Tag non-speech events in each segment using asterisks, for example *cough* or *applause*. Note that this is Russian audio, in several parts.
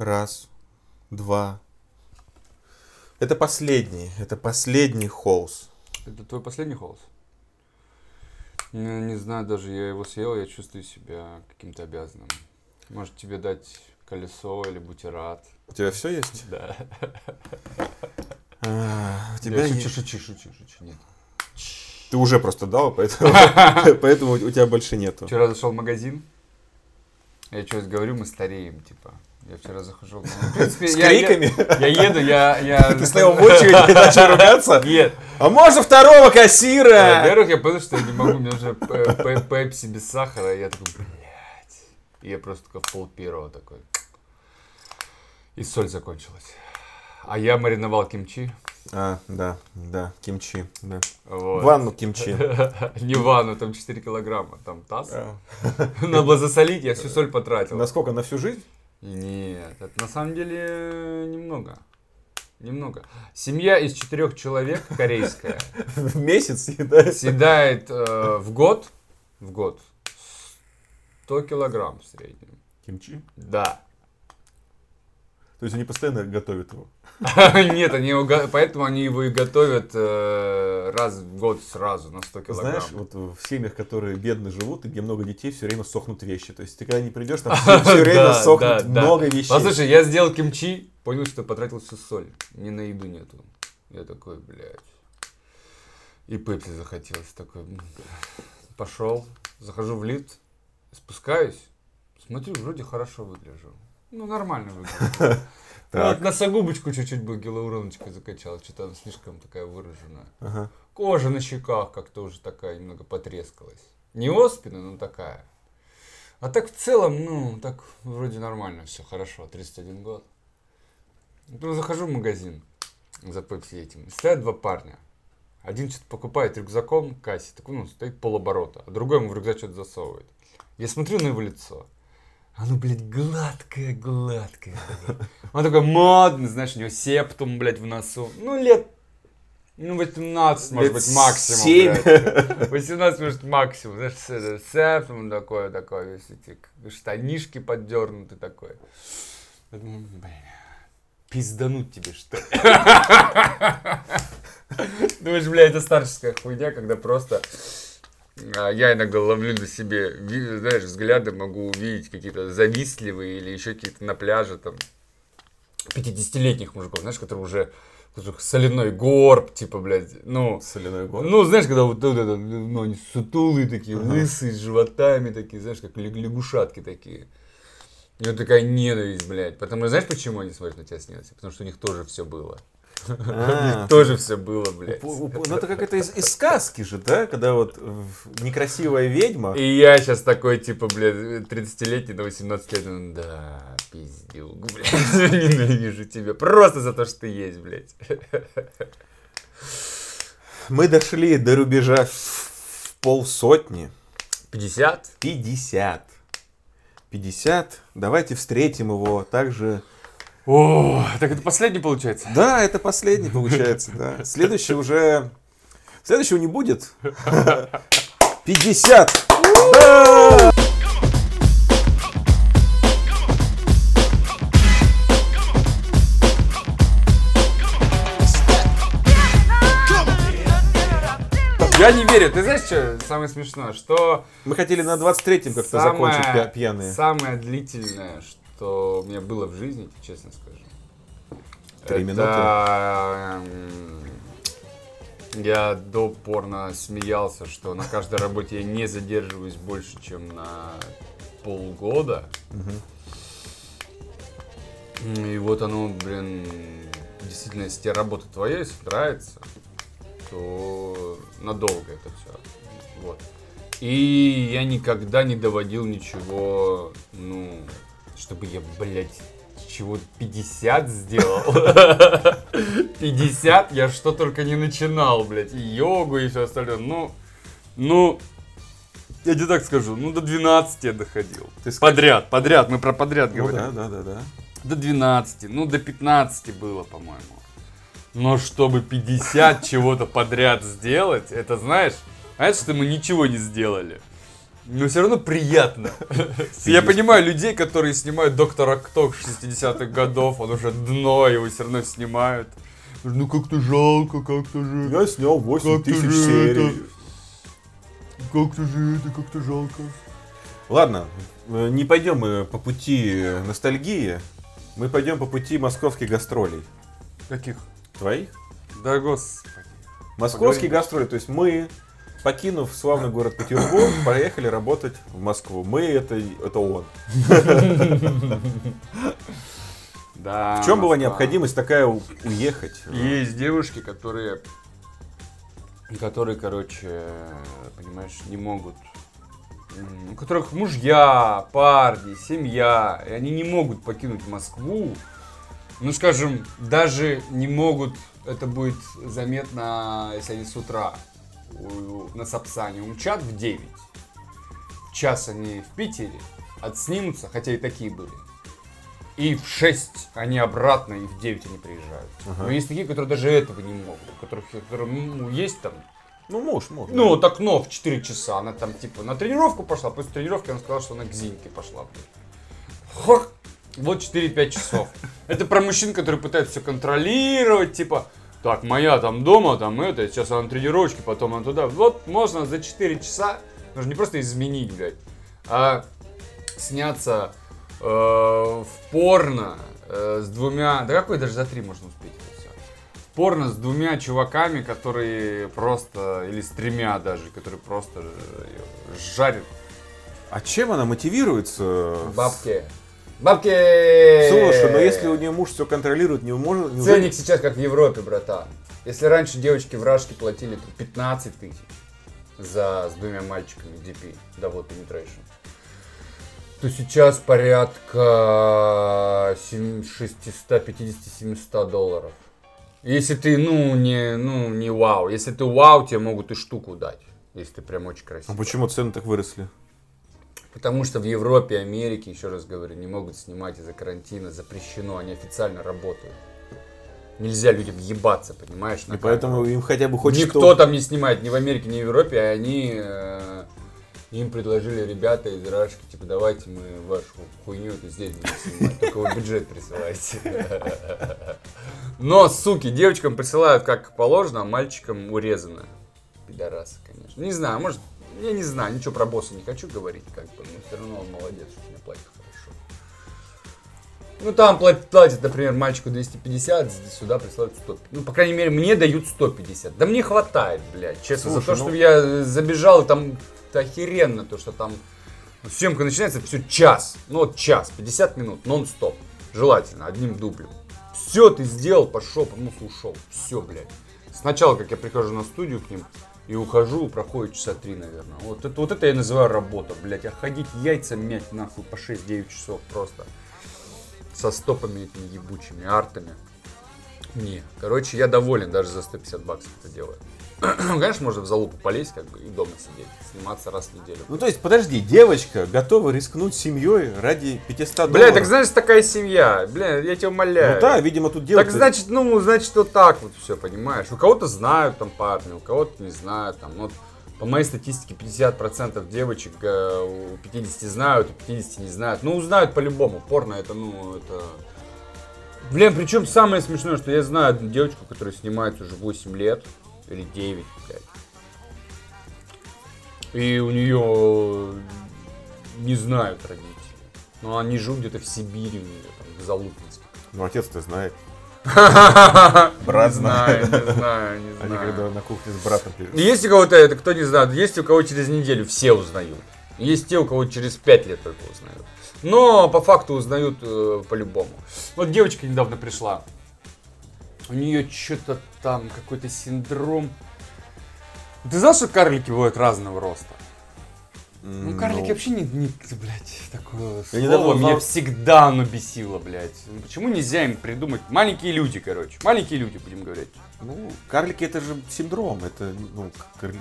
Раз, два. Это последний, это последний холс. Это твой последний холос? Не, не знаю, даже я его съел, я чувствую себя каким-то обязанным. Может тебе дать колесо или бутерат? У тебя все есть? Да. А, у Я тебя шучу, есть- шучу, шучу, шучу, нет. Ты уже просто дал, поэтому, *laughs* поэтому у тебя больше нету. Вчера зашел в магазин. Я что говорю, мы стареем, типа. Я вчера захожу. ну, в *laughs* принципе, С я- криками? Я, я еду, я... я *laughs* Ты стоял в *laughs* очереди и начал ругаться? Нет. А можно второго кассира? Во-первых, я понял, что я не могу, мне уже п- п- пепси без сахара, я такой, блядь. И я просто такой в пол первого такой. И соль закончилась. А я мариновал кимчи. А, да, да, кимчи, да. Вот. Ванну кимчи. *laughs* Не ванну, там 4 килограмма, там таз. А. *laughs* Надо было засолить, я всю соль потратил. Насколько, на всю жизнь? Нет, это на самом деле немного. Немного. Семья из четырех человек корейская *laughs* В месяц съедается? съедает э, в год, в год 100 килограмм в среднем. Кимчи? Да. То есть они постоянно готовят его? *laughs* Нет, они его го- поэтому они его и готовят э, раз в год сразу на 100 килограмм. Знаешь, вот в семьях, которые бедно живут, и где много детей, все время сохнут вещи. То есть ты когда не придешь, там все *laughs* время сохнут много вещей. Послушай, я сделал кимчи, понял, что потратил всю соль. Ни на еду нету. Я такой, блядь. И пепси захотелось. Такой, пошел, захожу в лифт, спускаюсь, смотрю, вроде хорошо выгляжу. Ну, нормально выгляжу. *laughs* Так. Вот носогубочку чуть-чуть бы гиалуроночкой закачал, что-то она слишком такая выраженная. Ага. Кожа на щеках как-то уже такая немного потрескалась. Не оспина, но такая. А так в целом, ну, так вроде нормально все, хорошо, 31 год. Ну, захожу в магазин за пепси этим. и Стоят два парня. Один что-то покупает рюкзаком к кассе, такой, ну, стоит полоборота, а другой ему в рюкзак что-то засовывает. Я смотрю на его лицо. Оно, блядь, гладкое, гладкое. блядь. Он такой модный, знаешь, у него септум, блядь, в носу. Ну, лет, ну, 18, может быть, максимум, семь. блядь. 18, может, максимум. Знаешь, э, септум такой, такой, весь эти штанишки поддернуты такой. Я думаю, блин, пиздануть тебе, что ли? *laughs* Думаешь, бля, это старческая хуйня, когда просто а, я иногда ловлю на себе, знаешь, взгляды могу увидеть какие-то завистливые или еще какие-то на пляже там 50-летних мужиков, знаешь, которые уже соляной горб, типа, блядь, ну, Соляной год. ну, знаешь, когда вот, вот это, ну, они сутулые такие, лысые, с животами такие, знаешь, как лягу- лягушатки такие. И вот такая ненависть, блядь. Потому что знаешь, почему они смотрят на тебя снятся? Потому что у них тоже все было. А, тоже все было, блядь. Ну это как это из, сказки же, да? Когда вот некрасивая ведьма. И я сейчас такой, типа, блядь, 30-летний на 18 лет, ну, да, пиздюк, блядь, *laughs* ненавижу тебя, просто за то, что ты есть, блядь. Мы дошли до рубежа в полсотни. 50? 50. 50. Давайте встретим его также. О, так это последний получается? Да, это последний получается, да. Следующий уже... Следующего не будет. 50. Да! Я не верю. Ты знаешь, что самое смешное? Что Мы хотели на 23-м как-то закончить пьяные. Самое длительное, что у меня было в жизни, честно скажу. Три это, м, Я до порно смеялся, что на каждой работе я не задерживаюсь больше, чем на полгода. И вот оно, блин, действительно, если тебе работа твоя, если нравится, то надолго это все. Вот. И я никогда не доводил ничего, ну, чтобы я, блядь, чего 50 сделал. *laughs* 50 я что только не начинал, блядь, и йогу, и все остальное. Ну, ну, я тебе так скажу, ну до 12 я доходил. Ты ск- Подряд, подряд, мы про подряд Ну говорим. да, да, да, да. До 12, ну до 15 было, по-моему. Но чтобы 50 чего-то подряд сделать, это знаешь, знаешь, что мы ничего не сделали. Но все равно приятно. *laughs* Я понимаю людей, которые снимают Доктора Кто 60-х годов, он уже дно, его все равно снимают. Ну как-то жалко, как-то же. Я снял 8 Как-то тысяч серий. Как-то же это, как-то жалко. Ладно, э, не пойдем мы по пути ностальгии, мы пойдем по пути московских гастролей. Каких? Твоих? Да господи. Московские Поговорим. гастроли, то есть мы, покинув славный город Петербург, *coughs* поехали работать в Москву. Мы это, это он. *laughs* Да. В чем была необходимость такая уехать? Есть девушки, которые, которые, короче, понимаешь, не могут, у которых мужья, парни, семья, и они не могут покинуть Москву. Ну, скажем, даже не могут, это будет заметно, если они с утра на Сапсане умчат в 9. В час они в Питере отснимутся, хотя и такие были. И в 6 они обратно, и в 9 они приезжают. Ага. Но есть такие, которые даже этого не могут. У которых, которым, ну, есть там, Ну, муж, муж. ну, вот окно в 4 часа. Она там, типа, на тренировку пошла. После тренировки она сказала, что она к Зиньке пошла. Хох! Вот 4-5 часов. *laughs* Это про мужчин, которые пытаются все контролировать, типа, так, моя там дома, там это, сейчас она на тренировочке, потом она туда. Вот можно за 4 часа, нужно не просто изменить, блядь, а сняться э, в порно э, с двумя, да какой даже за три можно успеть это все. Порно с двумя чуваками, которые просто, или с тремя даже, которые просто э, жарят А чем она мотивируется? бабки. Бабки! Слушай, но если у нее муж все контролирует, не может... неужели- Ценник сейчас как в Европе, братан. Если раньше девочки в Рашке платили там, 15 тысяч за с двумя мальчиками DP, Double Penetration, то сейчас порядка 650-700 долларов. Если ты, ну, не, ну, не вау. Если ты вау, тебе могут и штуку дать. Если ты прям очень А красивый. почему цены так выросли? Потому что в Европе, Америке, еще раз говорю, не могут снимать из-за карантина, запрещено, они официально работают. Нельзя людям ебаться, понимаешь? И поэтому им хотя бы хоть Никто что... там не снимает, ни в Америке, ни в Европе, а они э, им предложили ребята из Рашки, типа, давайте мы вашу хуйню это здесь будем снимать, только вы бюджет присылайте. Но, суки, девочкам присылают как положено, а мальчикам урезано. Пидорасы, конечно. Не знаю, может, я не знаю, ничего про босса не хочу говорить, как бы, но все равно он молодец, что мне платит хорошо. Ну, там платят, платят, например, мальчику 250, здесь сюда присылают 100. Ну, по крайней мере, мне дают 150. Да мне хватает, блядь, честно, Слушай, за то, ну- что я забежал, там охеренно, то, что там съемка начинается, все час, ну, вот час, 50 минут, нон-стоп, желательно, одним дублем. Все ты сделал, пошел, помылся, ушел, все, блядь. Сначала, как я прихожу на студию к ним, и ухожу, проходит часа три, наверное. Вот это, вот это я называю работа, блядь. А ходить яйца мять нахуй по 6-9 часов просто со стопами этими ебучими, артами. Не. Короче, я доволен даже за 150 баксов это делаю. Конечно, можно в залупу полезть, как бы, и дома сидеть, сниматься раз в неделю. Ну, то есть, подожди, девочка готова рискнуть семьей ради 500 долларов? Бля, так значит такая семья. Бля, я тебя умоляю. Ну да, видимо, тут дело... Так значит, ну, значит, вот так вот все, понимаешь. У кого-то знают там парни, у кого-то не знают. Там, ну, вот, по моей статистике, 50% девочек э, у 50 знают, у 50 не знают. Ну, узнают по-любому. Порно это, ну, это... Блин, причем самое смешное, что я знаю одну девочку, которая снимается уже 8 лет. Или 9, блядь. И у нее не знают родители. Но они живут где-то в Сибири у нее, там, в Залупинске. Ну, отец-то *laughs* знает. Брат знает. не знаю, не *laughs* знаю, Они когда на кухне с братом Есть у кого-то это, кто не знает, есть у кого через неделю все узнают. Есть те, у кого через пять лет только узнают. Но по факту узнают э, по-любому. Вот девочка недавно пришла. У нее что-то там какой-то синдром. Ты знал, что карлики бывают разного роста? Ну, карлики вообще не, не блядь, такое Я недавно слово меня узнал- всегда оно бесило, блядь. Ну, Почему нельзя им придумать? Маленькие люди, короче. Маленькие люди, будем говорить. Ну, карлики это же синдром, это, ну, карли...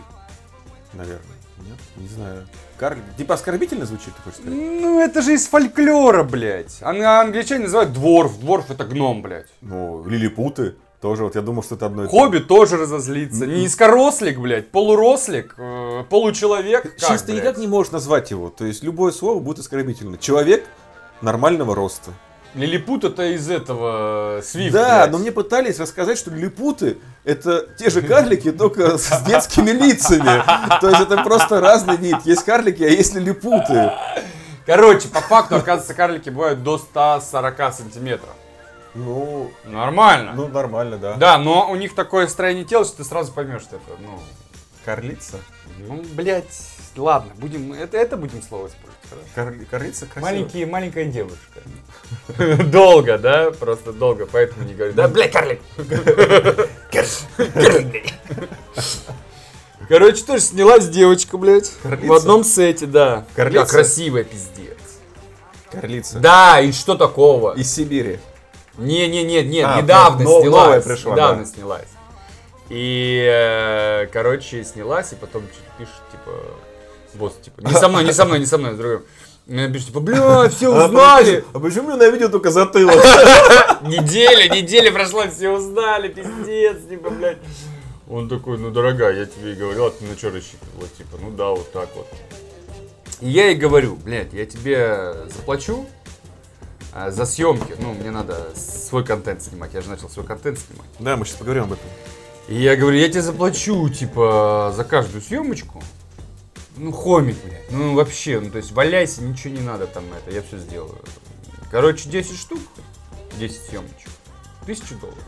Наверное, нет? Не знаю. Карлик... Типа оскорбительно звучит, ты хочешь сказать? Ну, это же из фольклора, блядь. Ан- англичане называют дворф. Дворф это гном, блядь. Ну, лилипуты. Тоже вот я думал, что это одно и то Хобби тоже разозлится. Низкорослик, блядь, полурослик, э, получеловек. Как, Чисто блядь? никак не можешь назвать его. То есть любое слово будет оскорбительно. Человек нормального роста. Лилипут это из этого Свифт. да, но мне пытались рассказать, что лилипуты это те же карлики, только с детскими лицами. То есть это просто разный вид. Есть карлики, а есть лилипуты. Короче, по факту, оказывается, карлики бывают до 140 сантиметров. Ну, Нормально. ну нормально, да. Да, но у них такое строение тела, что ты сразу поймешь, что это, ну, Карлица? ну, блядь, ладно, будем, это, это будем слово использовать. хорошо? Кар- Карлица красиво. Маленький, маленькая девушка. *laughs* Долго, да? Просто долго, поэтому не говорю. Да, блядь, карлик! *laughs* Короче, тоже снялась девочка, блядь. В одном сете, да. Карлица? Да, красивая, пиздец. Карлица. Да, и что такого? Из Сибири. Не, не, не, нет, А, недавно но- снялась. новая пришла, недавно да. снялась. И, э, короче, снялась, и потом что-то пишет, типа, босс, типа, не со мной, не со мной, не со мной, с другим. Мне пишет, типа, бля, все узнали. А почему я видел только затылок? *laughs* Неделя, неделя прошла, все узнали, пиздец, типа, блядь. Он такой, ну, дорогая, я тебе и говорил, а ты на что рассчитывала? Типа, ну да, вот так вот. И я ей говорю, блядь, я тебе заплачу а, за съемки. Ну, мне надо свой контент снимать. Я же начал свой контент снимать. Да, мы сейчас поговорим об этом. И я говорю, я тебе заплачу, типа, за каждую съемочку. Ну, хомик, блядь. Ну, вообще, ну, то есть, валяйся, ничего не надо там это, я все сделаю. Короче, 10 штук, 10 съемочек, 1000 долларов.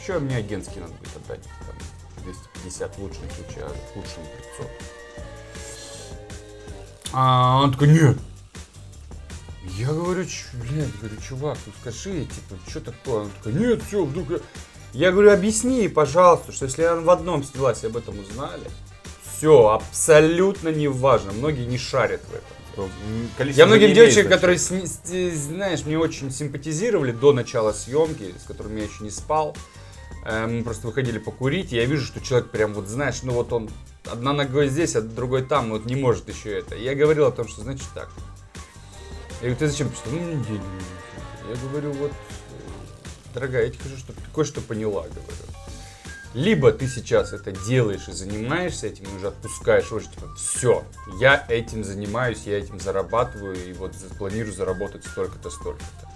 Еще мне агентский надо будет отдать, там, 250 в лучшем случае, а в худшем 500. А он такой, нет. Я говорю, «Ч- блядь, говорю, чувак, ну скажи, типа, что такое? Он такой, нет, все, вдруг... я-» Я говорю, объясни, пожалуйста, что если она в одном снялась об этом узнали, все, абсолютно не важно. Многие не шарят в этом. Количество Я многим значения. которые, сни- сти- знаешь, мне очень симпатизировали до начала съемки, с которыми я еще не спал, э, мы просто выходили покурить, и я вижу, что человек прям вот, знаешь, ну вот он одна ногой здесь, а другой там, вот не может еще это. И я говорил о том, что значит так. Я говорю, ты зачем пишешь? Ну, не нужны». Я говорю, вот, э, дорогая, я тебе хочу, чтобы ты кое-что поняла, говорю. Либо ты сейчас это делаешь и занимаешься этим, и уже отпускаешь, уже типа, все, я этим занимаюсь, я этим зарабатываю, и вот планирую заработать столько-то, столько-то.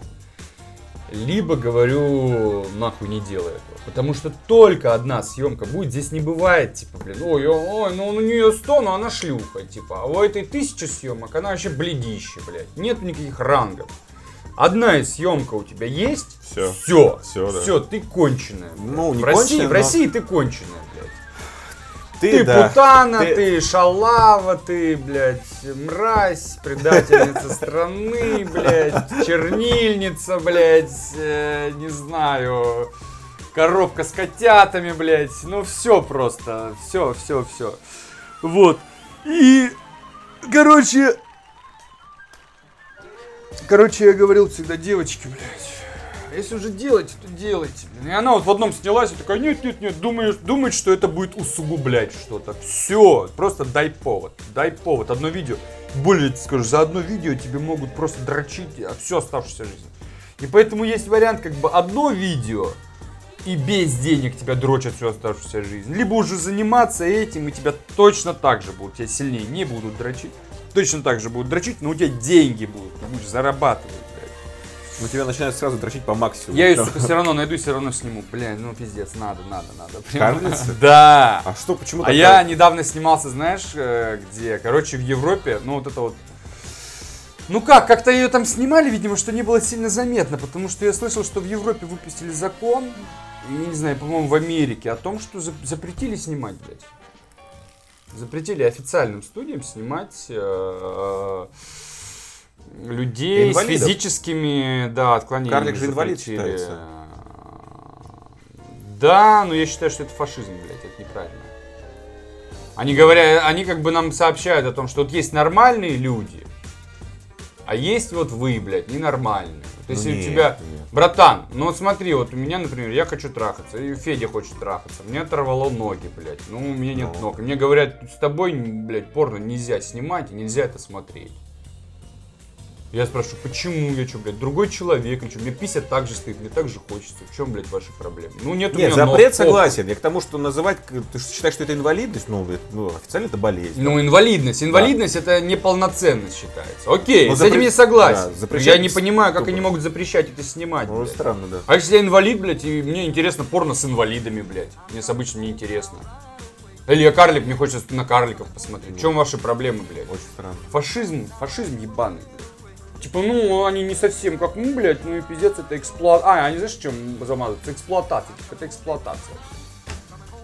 Либо говорю, нахуй не делай этого. Потому что только одна съемка будет, здесь не бывает, типа, блин, ой, ой, ну у нее 100, но она шлюха, типа. А у этой тысячи съемок, она вообще бледище, блядь. Нет никаких рангов. Одна из съемка у тебя есть, Всё. все, Всё, да. все, ты конченая. блядь. Ну, не в России, конченая, в но- России ты конченая, блядь. Ты, Ты да. путана, Ты- ты... шалава, ты, блядь, мразь, предательница *laughs* страны, блядь, чернильница, блядь, э, не знаю, коробка с котятами, блядь, ну все просто, все, все, все. Вот. И, короче, короче, я говорил всегда девочки, блядь, если уже делаете, то делайте. И она вот в одном снялась и такая, нет, нет, нет, думаешь, думает, что это будет усугублять что-то. Все, просто дай повод, дай повод. Одно видео, более скажу, за одно видео тебе могут просто дрочить всю оставшуюся жизнь. И поэтому есть вариант, как бы одно видео, и без денег тебя дрочат всю оставшуюся жизнь. Либо уже заниматься этим, и тебя точно так же будут, тебя сильнее не будут дрочить. Точно так же будут дрочить, но у тебя деньги будут, ты будешь зарабатывать, блядь. Ну тебя начинают сразу дрочить по максимуму. Я ее, сука, все равно найду, все равно сниму. Бля, ну пиздец, надо, надо, надо. Карлица? *laughs* Да. А что, почему А я недавно снимался, знаешь, э, где, короче, в Европе, ну вот это вот. Ну как, как-то ее там снимали, видимо, что не было сильно заметно, потому что я слышал, что в Европе выпустили закон, и, не знаю, по-моему, в Америке, о том, что за- запретили снимать, блядь. Запретили официальным студиям снимать э, людей Инвалидов. с физическими, да, отклонениями. Карлик же инвалид считается. Да, но я считаю, что это фашизм, блядь, это неправильно. Они говорят, они как бы нам сообщают о том, что вот есть нормальные люди, а есть вот вы, блядь, ненормальные. Вот если у нет, тебя, нет. Братан, ну вот смотри, вот у меня, например, я хочу трахаться, и Федя хочет трахаться, мне оторвало ноги, блядь, ну у меня нет Ну. ног. И мне говорят, с тобой, блядь, порно нельзя снимать и нельзя это смотреть. Я спрашиваю, почему? Я что, блядь, другой человек? Или что? Мне писать так же стоит, мне так же хочется. В чем, блядь, ваши проблемы? Ну, нет у Нет, меня запрет ног, согласен. Я к тому, что называть, ты считаешь, что это инвалидность, ну, это, ну, официально это болезнь. Ну, инвалидность. Инвалидность это неполноценность считается. Окей, Ну, с этим запре- я согласен. да, запрещать я не понимаю, как тупо. они могут запрещать это снимать. Ну, блядь. странно, да. А если я инвалид, блядь, и мне интересно порно с инвалидами, блядь. Мне с обычно не интересно. Или я карлик, мне хочется на карликов посмотреть. В чем ваши проблемы, блядь? Очень странно. Фашизм, фашизм ебаный, блядь. Типа, ну, они не совсем как мы, блядь, ну и пиздец, это эксплуатация. А, они знаешь, чем замазываются? Эксплуатация, типа, это эксплуатация.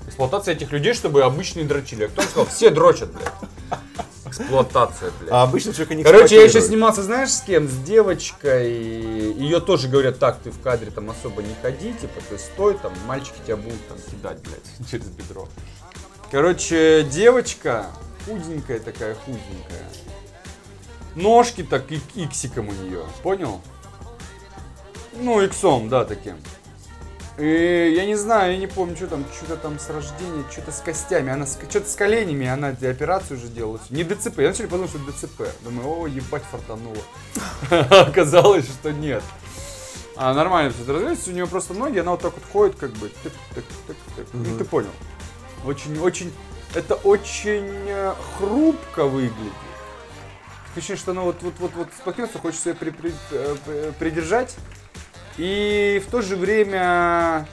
Эксплуатация этих людей, чтобы обычные дрочили. А кто сказал? Все дрочат, блядь. Эксплуатация, блядь. А обычно человека не Короче, я еще снимался, знаешь, с кем? С девочкой. Ее тоже говорят, так, ты в кадре там особо не ходи, типа, ты стой, там, мальчики тебя будут там кидать, блядь, *laughs* через бедро. Короче, девочка, худенькая такая, худенькая. Ножки так и иксиком у нее, понял? Ну, иксом, да, таким. И я не знаю, я не помню, что там, что-то там с рождения, что-то с костями, она что-то с коленями, она операцию уже делала. Не ДЦП, я вначале подумал, что ДЦП. Думаю, о, ебать, фартануло. *laughs* Оказалось, что нет. А нормально все развивается, у нее просто ноги, она вот так вот ходит, как бы, тык, тык, тык, тык. Ну, ты понял. Очень, очень, это очень э, хрупко выглядит. Ощущение, что она вот, вот, вот, вот споткнется, хочется ее при- при- э, при- придержать. И в то же время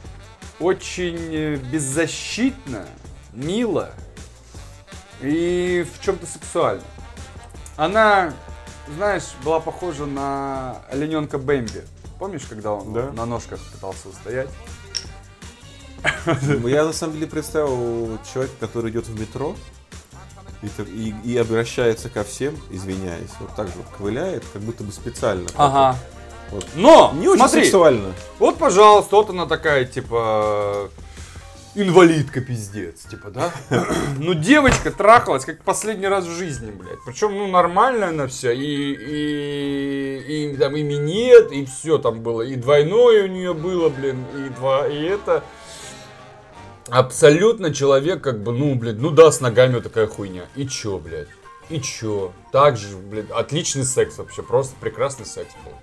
очень э, беззащитно, мило и в чем-то сексуально. Она, знаешь, была похожа на олененка Бэмби. Помнишь, когда он Да. на ножках пытался устоять? Ну, Я на самом деле представил человека, который идет в метро и, и- и обращается ко всем, извиняясь, вот так же вот ковыляет, как будто бы специально. Ага. Вот. Но, Не очень смотри, сексуально. Вот, пожалуйста, вот она такая, типа, инвалидка пиздец, типа, да? *coughs* Ну, девочка трахалась, как последний раз в жизни, блядь. Причем, ну, нормальная она вся, и, и, и там и минет, и все там было, и двойное у нее было, блин, и два, и это. Абсолютно человек, как бы, ну, блядь, ну да, с ногами вот такая хуйня. И чё, блядь? И чё? Так же, блядь, отличный секс вообще, просто прекрасный секс был.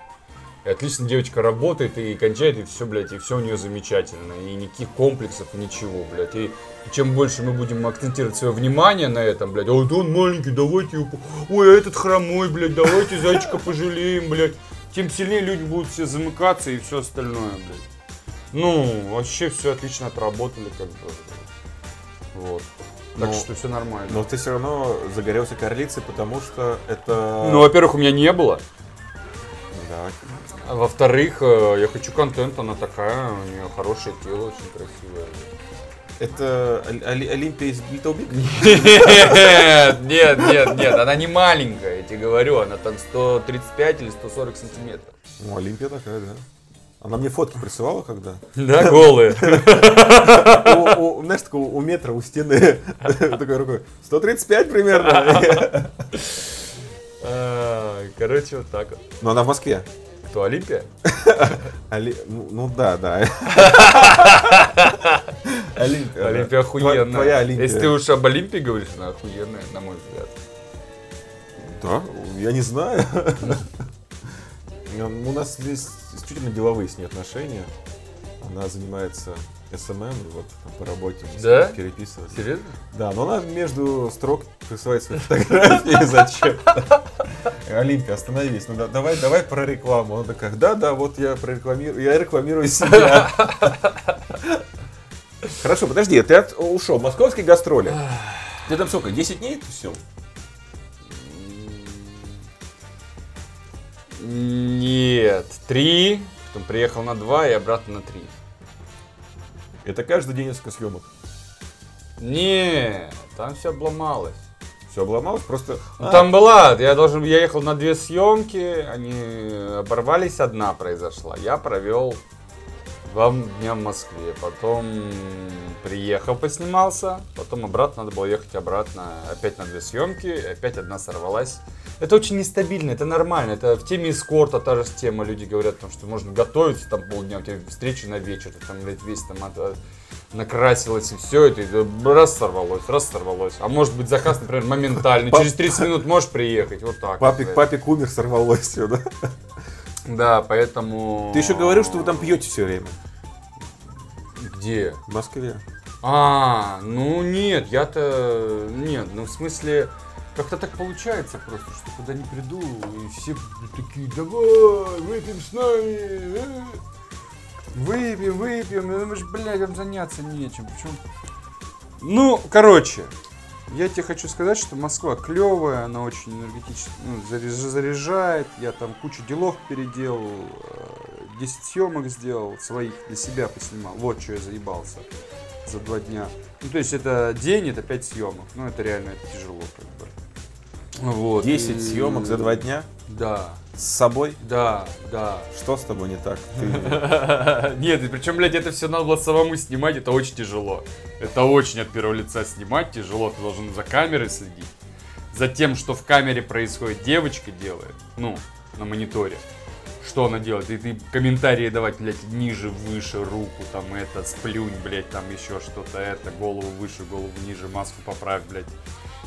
И отлично девочка работает и кончает, и все, блядь, и все у нее замечательно. И никаких комплексов, ничего, блядь. И чем больше мы будем акцентировать свое внимание на этом, блядь, ой, да он маленький, давайте его... Ой, а этот хромой, блядь, давайте зайчика пожалеем, блядь. Тем сильнее люди будут все замыкаться и все остальное, блядь. Ну, вообще все отлично отработали, как бы. Вот. Так Ну, что все нормально. Но ты все равно загорелся корлицей, потому что это... Ну, во-первых, у меня не было. Да. А во-вторых, э, я хочу контент, она такая, у нее хорошее тело, очень красивое. Это Ол- Оли- Олимпия из Little Big? Нет, нет, нет, нет, она не маленькая, я тебе говорю, она там 135 или 140 сантиметров. Ну, Олимпия такая, да. Она мне фотки присылала когда. Да, голые. Знаешь, такой у метра, у стены. *laughs* Такой рукой. 135 примерно. *laughs* Короче, вот так вот. Но она в Москве. Кто, Олимпия? *laughs* Оли- Ну, ну да, да. Олимпия. Олимпия охуенная. Тво- Твоя Олимпия. Если ты уж об Олимпии говоришь, она охуенная, на мой взгляд. Да, я не знаю. У нас здесь исключительно деловые с ней отношения. Она занимается СММ, и вот там по работе мы Да? переписывались. Серьезно? Да, но она между строк присылает свои фотографии зачем. *laughs* Олимпия, остановись. Ну да- давай, давай про рекламу. Она такая, да, да, вот я прорекламирую, я рекламирую себя. *laughs* Хорошо, подожди, ты от- ушел. Московские гастроли. Ты там сколько, 10 дней тусил? Нет, три, потом приехал на два и обратно на три. Это каждый день несколько съемок. Не, там все обломалось. Все обломалось, просто... Ну, А, Там была, я должен, я ехал на две съемки, они оборвались, одна произошла. Я провел два дня в Москве, потом приехал, поснимался, потом обратно надо было ехать обратно, опять на две съемки, опять одна сорвалась. Это очень нестабильно, это нормально, это в теме эскорта та же тема, люди говорят, там, что можно готовиться там полдня, у тебя встреча на вечер, ты там блядь, весь там от- накрасилась и все, это раз сорвалось, раз сорвалось. А может быть заказ, например, моментальный, через 30 минут можешь приехать, вот так. Папик, вот. папик умер, сорвалось все, да? Да, поэтому... Ты еще говорил, что вы там пьете все время. Где? В Москве. А, ну нет, я-то... Нет, ну в смысле... Как-то так получается просто, что куда не приду, и все такие, давай, выпьем с нами, э». выпьем, выпьем, и думаешь, блядь, вам заняться нечем, почему? Ну, короче, я тебе хочу сказать, что Москва клевая, она очень энергетически ну, заряж- заряжает, я там кучу делов переделал, э, 10 съемок сделал, своих для себя поснимал, вот что я заебался за два дня. Ну, то есть это день, это 5 съемок, ну, это реально это тяжело, как бы. Вот. 10 и- съемок за два дня Да, с собой. да, да. Что с тобой не так? Ты- *laughs* Нет, причем, блядь, это все надо было самому снимать, это очень тяжело. Это очень от первого лица снимать тяжело, ты должен за камерой следить. За тем, что в камере происходит, девочка делает, ну, на мониторе. Что она делает? И ты комментарии давать, блядь, ниже, выше, руку, там, это, сплюнь, блядь, там еще что-то, это, голову выше, голову ниже, маску поправь, блядь.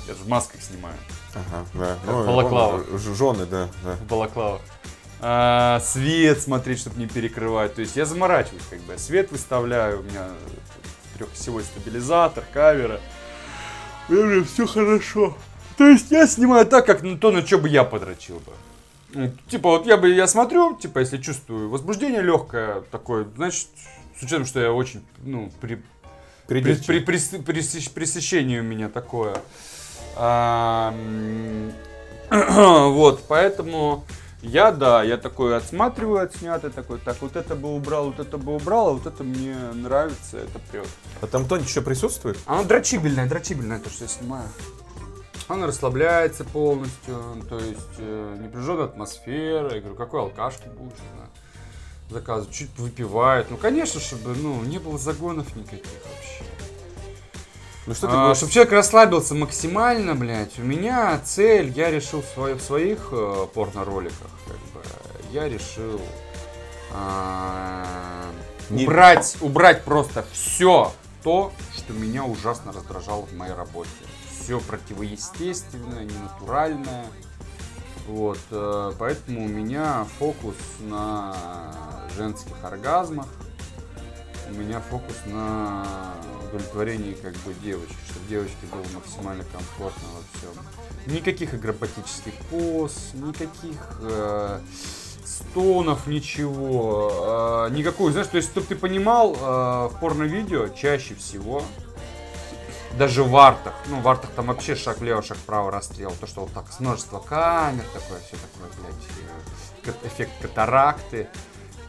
Я же в масках снимаю. Ага, да. Балаклава. ж- Жены, да, да. в балаклавах. А, свет смотреть, чтобы не перекрывать. То есть я заморачиваюсь, как бы. Свет выставляю, у меня трехосевой стабилизатор, камера. все хорошо. То есть я снимаю так, как на то, на что бы я подрочил бы. Ну, Типа вот я бы, я смотрю, типа если чувствую возбуждение легкое такое, значит, с учетом, что я очень, ну, при, при, Придёте. при, прис- пресыщ- пресыщение у меня такое. *clears throat* Вот, поэтому я, да, я такой отсматриваю отснятый, такой, так, вот это бы убрал, вот это бы убрал, а вот это мне нравится, это прет. А там кто-нибудь еще присутствует? Оно дрочибельное, дрочибельное, то, что я снимаю. Оно расслабляется полностью, то есть э, напряженная атмосфера. Я говорю, какой алкашки будешь? знаю, Заказывать, чуть выпивает. Ну, конечно, чтобы, ну, не было загонов никаких вообще. Ну что ты А, чтобы человек расслабился максимально, блядь, у меня цель, я решил в, своё- в своих э, порно-роликах, как бы, я решил а, Не- убрать, убрать просто все то, что меня ужасно раздражало в моей работе. Все противоестественное, ненатуральное. Вот, э, поэтому у меня фокус на женских оргазмах, у меня фокус на удовлетворении как бы девочки, чтобы девочке было максимально комфортно во всем. Никаких акробатических поз, никаких э, стонов, ничего. э, никакой, знаешь, то есть, чтобы ты понимал, э, в порно-видео чаще всего даже в артах, ну в артах там вообще шаг влево, шаг вправо расстрел, то что вот так множество камер, такое все такое, блядь, э, эффект катаракты.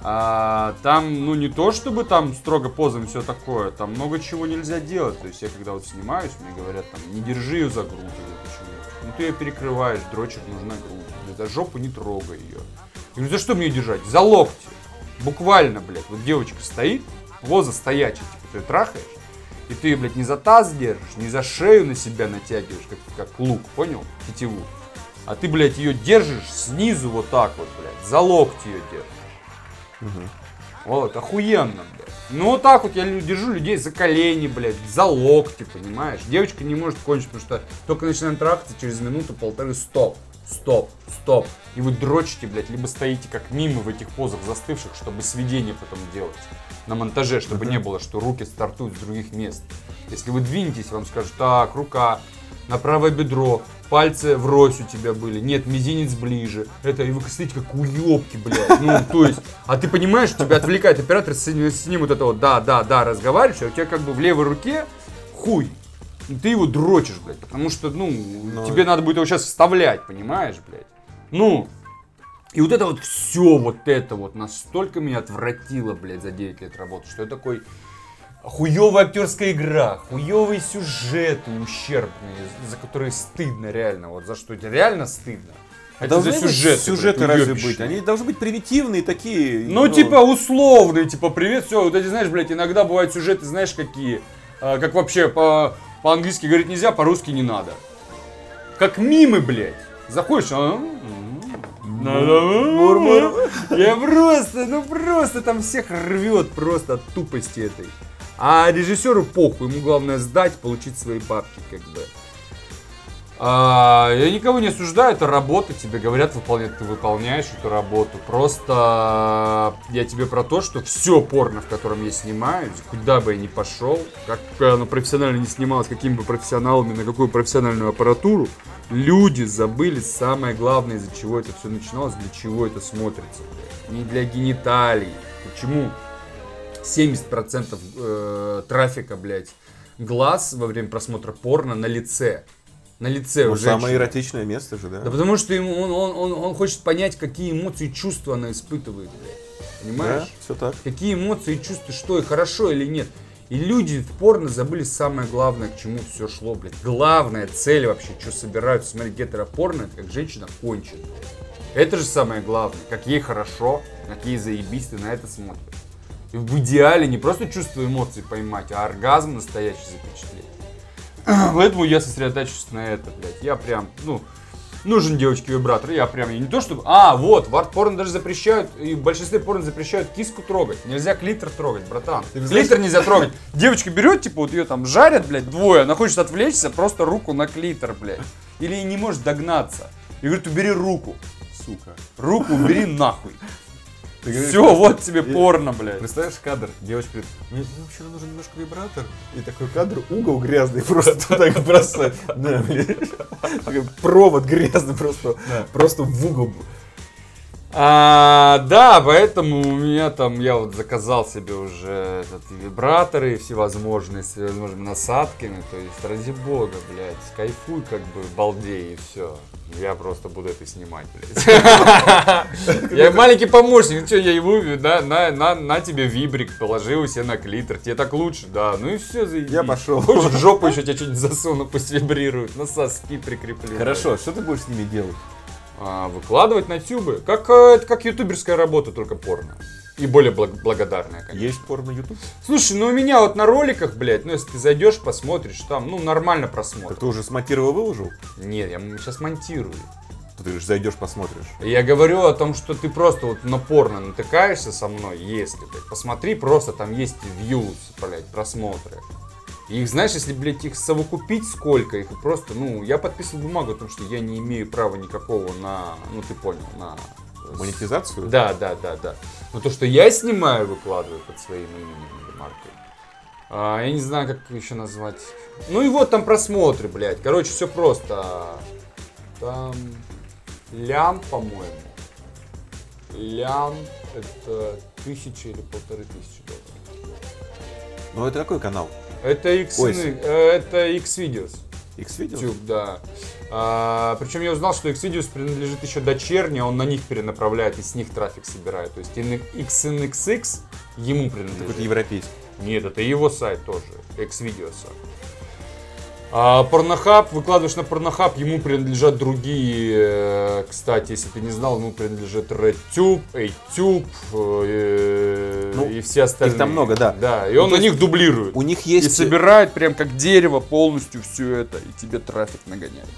А, там, ну не то чтобы там строго позами все такое, там много чего нельзя делать. То есть я когда вот снимаюсь, мне говорят там, не держи ее за грудь. Я говорю, почему? Ну ты ее перекрываешь, дрочек нужна грудь. За жопу не трогай ее. Я говорю, за что мне ее держать? За локти. Буквально, блядь, вот девочка стоит, поза стоячая, типа ты её трахаешь, и ты, ее, блядь, не за таз держишь, не за шею на себя натягиваешь, как, как лук, понял? Тетиву. А ты, блядь, ее держишь снизу вот так вот, блядь, за локти ее держишь. Мгм. Вот, охуенно, блядь. Ну вот так вот я держу людей за колени, блядь, за локти, понимаешь? Девочка не может кончить, потому что только начинаем трахаться, через минуту-полторы стоп, стоп, стоп. И вы дрочите, блядь, либо стоите как мимо в этих позах застывших, чтобы сведение потом делать на монтаже, чтобы не было, что руки стартуют с других мест. Если вы двинетесь, вам скажут, так, рука на правое бедро, пальцы врозь у тебя были, нет, мизинец ближе. Это, и вы стоите как уебки, блядь. Ну, то есть, а ты понимаешь, тебя отвлекает оператор, с ним, с ним вот это вот, да, да, да, разговариваешь, а у тебя как бы в левой руке хуй. И ты его дрочишь, блядь, потому что, ну, тебе надо будет его сейчас вставлять, понимаешь, блядь. Ну, и вот это вот все, вот это вот настолько меня отвратило, блядь, за 9 лет работы, что я такой, хуевая актерская игра, хуевые сюжеты ущербные, за которые стыдно реально, вот за что это реально стыдно. Это Должны за сюжеты, сюжеты блядь, разве быть? Они должны быть примитивные такие. Ну, типа, условные, типа, привет, все, вот эти, знаешь, блядь, иногда бывают сюжеты, знаешь, какие, а, как вообще по, по-английски говорить нельзя, по-русски не надо. Как мимы, блядь. Заходишь, а? м, надо, Мур-мур. Я просто, ну просто там всех рвет просто от тупости этой. А режиссеру похуй, ему главное сдать, получить свои бабки, как бы. А, я никого не осуждаю, это работа, тебе говорят выполнять, ты выполняешь эту работу. Просто я тебе про то, что все порно, в котором я снимаюсь, куда бы я ни пошел, как бы оно профессионально не снималось, какими бы профессионалами, на какую профессиональную аппаратуру, люди забыли самое главное, из-за чего это все начиналось, для чего это смотрится. Не для гениталий. Почему 70% э, трафика, блядь, глаз во время просмотра порно на лице? На лице Ну, у женщины. самое эротичное место же, да? Да потому что ему, он, он, он, он хочет понять, какие эмоции и чувства она испытывает, блядь. Понимаешь? Да, все так. Какие эмоции и чувства, что и хорошо или нет. И люди в порно забыли самое главное, к чему все шло, блядь. Главная цель вообще, что собираются смотреть гетеропорно, это как женщина кончит. Это же самое главное. Как ей хорошо, как ей заебись, ты на это смотришь. В идеале не просто чувство эмоций поймать, а оргазм настоящий запечатлеть. *clears throat* Поэтому я сосредотачиваюсь на это, блядь. Я прям, ну, нужен девочке вибратор. Я прям, я не то чтобы... А, вот, в арт-порно даже запрещают, и в большинстве порно запрещают киску трогать. Нельзя клитор трогать, братан. Ты знаешь- Клитор нельзя *laughs* трогать. Девочка берет, типа, вот ее там жарят, блядь, двое, она хочет отвлечься, просто руку на клитор, блядь. Или не может догнаться. И говорит, убери руку. Сука. Руку убери нахуй. Говоришь, Все, вот тебе И- порно, блядь. Представляешь кадр? Девочка говорит, мне вообще нужен немножко вибратор. И такой кадр, угол грязный, *laughs* просто туда. Да. Такой Провод грязный просто, просто в угол. А, да, поэтому у меня там, я вот заказал себе уже этот, и вибраторы всевозможные, с всевозможными насадками, то есть, ради бога, блядь, кайфуй как бы, балдей и все. Я просто буду это снимать, блядь. *laughs* Я маленький помощник, ну что, я его, на, на, на, на тебе вибрик, положи его себе на клитор, тебе так лучше, да, ну и все, заебись. Я пошел. Хочешь, жопу еще тебя что-нибудь засуну, пусть вибрирует, на соски прикреплю. Хорошо, что ты будешь с ними делать? А, выкладывать на тюбы. Как, э, это как ютуберская работа, только порно. И более благ- благодарная, конечно. Есть порно YouTube? Слушай, ну у меня вот на роликах, блядь, ну если ты зайдешь, посмотришь, там, ну нормально Так просмотр. ты уже смонтировал, выложил? Нет, я сейчас монтирую. Ты же зайдешь, посмотришь. Я говорю о том, что ты просто вот на порно натыкаешься со мной, если, блядь, посмотри, просто там есть views, блядь, просмотры. И их, знаешь, если, блядь, их совокупить сколько, их просто, ну, я подписывал бумагу о том, что я не имею права никакого на, ну, ты понял, на... Монетизацию? Да, да, да, да. Но то, что я снимаю, выкладываю под своим именем или маркой. А, я не знаю, как еще назвать. Ну и вот там просмотры, блядь. Короче, все просто. Там лям, по-моему. Лям это тысяча или полторы тысячи долларов. Ну это какой канал? Это X, Ой, э, это X-Videos. X-Video? YouTube, да. А, причем я узнал, что Xvideos принадлежит еще дочерне, он на них перенаправляет и с них трафик собирает. То есть XNXX ему Какой-то принадлежит. европейский. Нет, это его сайт тоже, Xvideos. А Порнохаб, выкладываешь на Порнохаб, ему принадлежат другие, э, кстати, если ты не знал, ему принадлежит RedTube, ATube э, Ну, и все остальные. там много, да. Да, и Ну, он на них дублирует. У них И есть... собирает прям как дерево полностью все это, и тебе трафик нагоняет.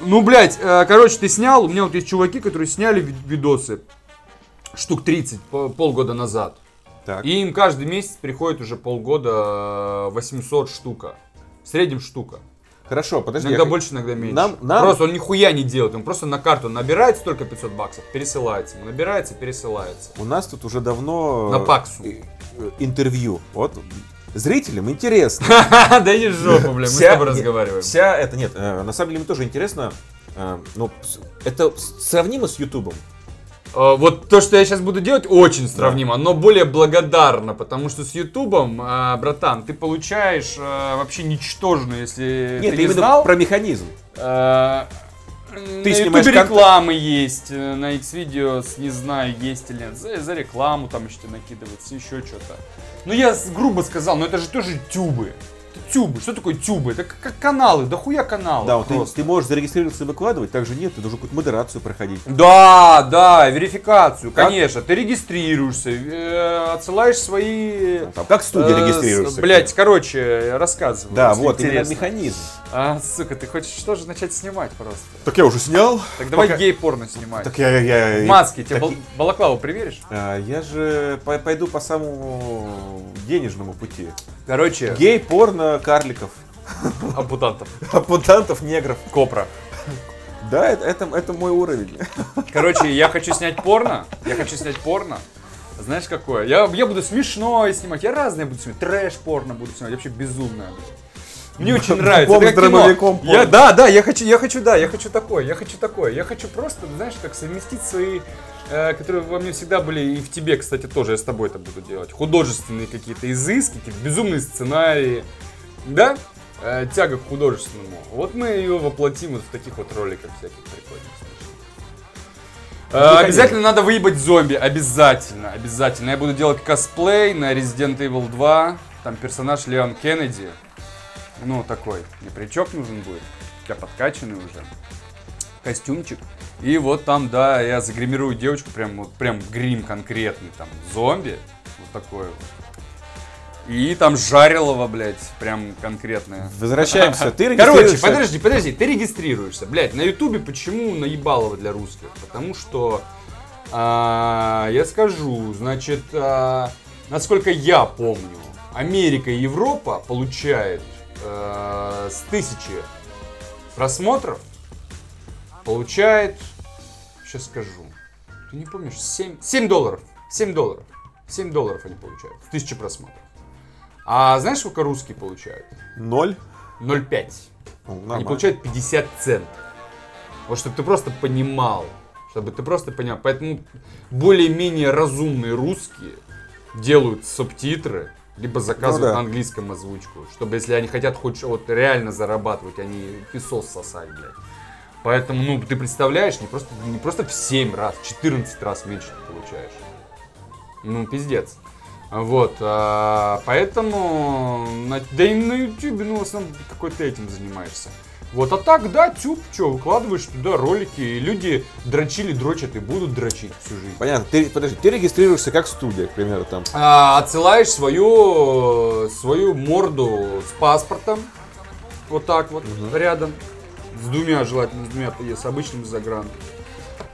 Ну, блядь, э, короче, ты снял, у меня вот есть чуваки, которые сняли ви- видосы штук 30 по- полгода назад. Так. И им каждый месяц приходит уже полгода э, 800 штука. В среднем штука. Хорошо, подожди. иногда я- больше, иногда меньше. Нам- нам- Просто он нихуя не делает. Он просто на карту набирает столько 500 баксов, пересылается ему. Набирается, пересылается. У нас тут уже давно... На паксу. э, э, Интервью. Вот. Зрителям интересно. *laughs* Да не жопу, бля, мы с тобой разговариваем. Вся это, нет, э, на самом деле мне тоже интересно. э, Ну, это сравнимо с Ютубом. Э, Вот то, что я сейчас буду делать, очень сравнимо, но более благодарно, потому что с Ютубом, э, братан, ты получаешь э, вообще ничтожную, если Нет, ты не знал. про механизм. Ты на снимаешь рекламы есть, на Xvideos, не знаю, есть или нет. За, за рекламу там еще накидывается, еще что-то. Ну я грубо сказал, но это же тоже тюбы. Тюбы, что такое тюбы? Это как, как каналы, да хуя каналов Да, вот ты, ты можешь зарегистрироваться и выкладывать, также нет, ты должен какую-то модерацию проходить. Да, да, верификацию, конечно. Ты регистрируешься, э, отсылаешь свои... Там, как студия э, регистрируется. Блять, короче, рассказываю. Да, вот, именно механизм. А, сука, ты хочешь что же начать снимать просто? Так я уже снял. Так давай Пока- гей-порно снимать. Так я... я, я В маске, тебе так- бал- балаклаву примеришь? А, я же по- пойду по самому денежному пути. Короче, Гей, порно, карликов, *laughs* ампутантов. апутантов, негров. Копра. Да, это, это, это мой уровень. *laughs* Короче, я хочу снять порно. Я хочу снять порно. Знаешь какое? Я, я буду смешное снимать, я разное буду снимать. Трэш-порно буду снимать, вообще безумное. Мне *laughs* очень нравится. Это как кино. Я, да, да, я хочу, я хочу, да, я хочу такое, я хочу такое. Я хочу просто, знаешь, так совместить свои, э, которые во мне всегда были, и в тебе, кстати, тоже, я с тобой это буду делать. Художественные какие-то изыски, какие-то безумные сценарии. Да? Э, тяга к художественному. Вот мы ее воплотим вот в таких вот роликах всяких прикольных. Э, обязательно надо выебать зомби, обязательно, обязательно. Я буду делать косплей на Resident Evil 2, там персонаж Леон Кеннеди. Ну, такой, непричок нужен будет, я подкачанный уже. Костюмчик. И вот там, да, я загримирую девочку, прям, вот, прям грим конкретный, там, зомби, вот такой вот. И там жарилово, блядь, прям конкретное. Возвращаемся. Ты *laughs* Короче, регистрируешься- подожди, подожди, ты регистрируешься, блядь, на ютубе почему наебалово для русских? Потому что, а, я скажу, значит, а, насколько я помню, Америка и Европа получают а, с тысячи просмотров, получает, сейчас скажу, ты не помнишь, 7, 7 долларов, 7 долларов, 7 долларов они получают с тысячи просмотров. А знаешь, сколько русские получают? Ноль. 0,5. Ну, Они нормально. получают 50 центов. Вот чтобы ты просто понимал. Чтобы ты просто понимал. Поэтому более-менее разумные русские делают субтитры, либо заказывают Ну да. на английском озвучку. Чтобы если они хотят хоть вот реально зарабатывать, они песос сосать, блядь. Поэтому, ну, ты представляешь, не просто, не просто в 7 раз, 14 раз меньше ты получаешь. Ну, пиздец. Вот, а, поэтому, на- да и на ютубе, ну, в основном, какой ты этим занимаешься. Вот, а так, да, тюб, что, выкладываешь туда ролики, и люди дрочили, дрочат и будут дрочить всю жизнь. Понятно. Ты, подожди, ты регистрируешься как студия, к примеру, там. А, отсылаешь свою, свою морду с паспортом, вот так вот, рядом, с двумя, желательно с двумя, с обычным загран.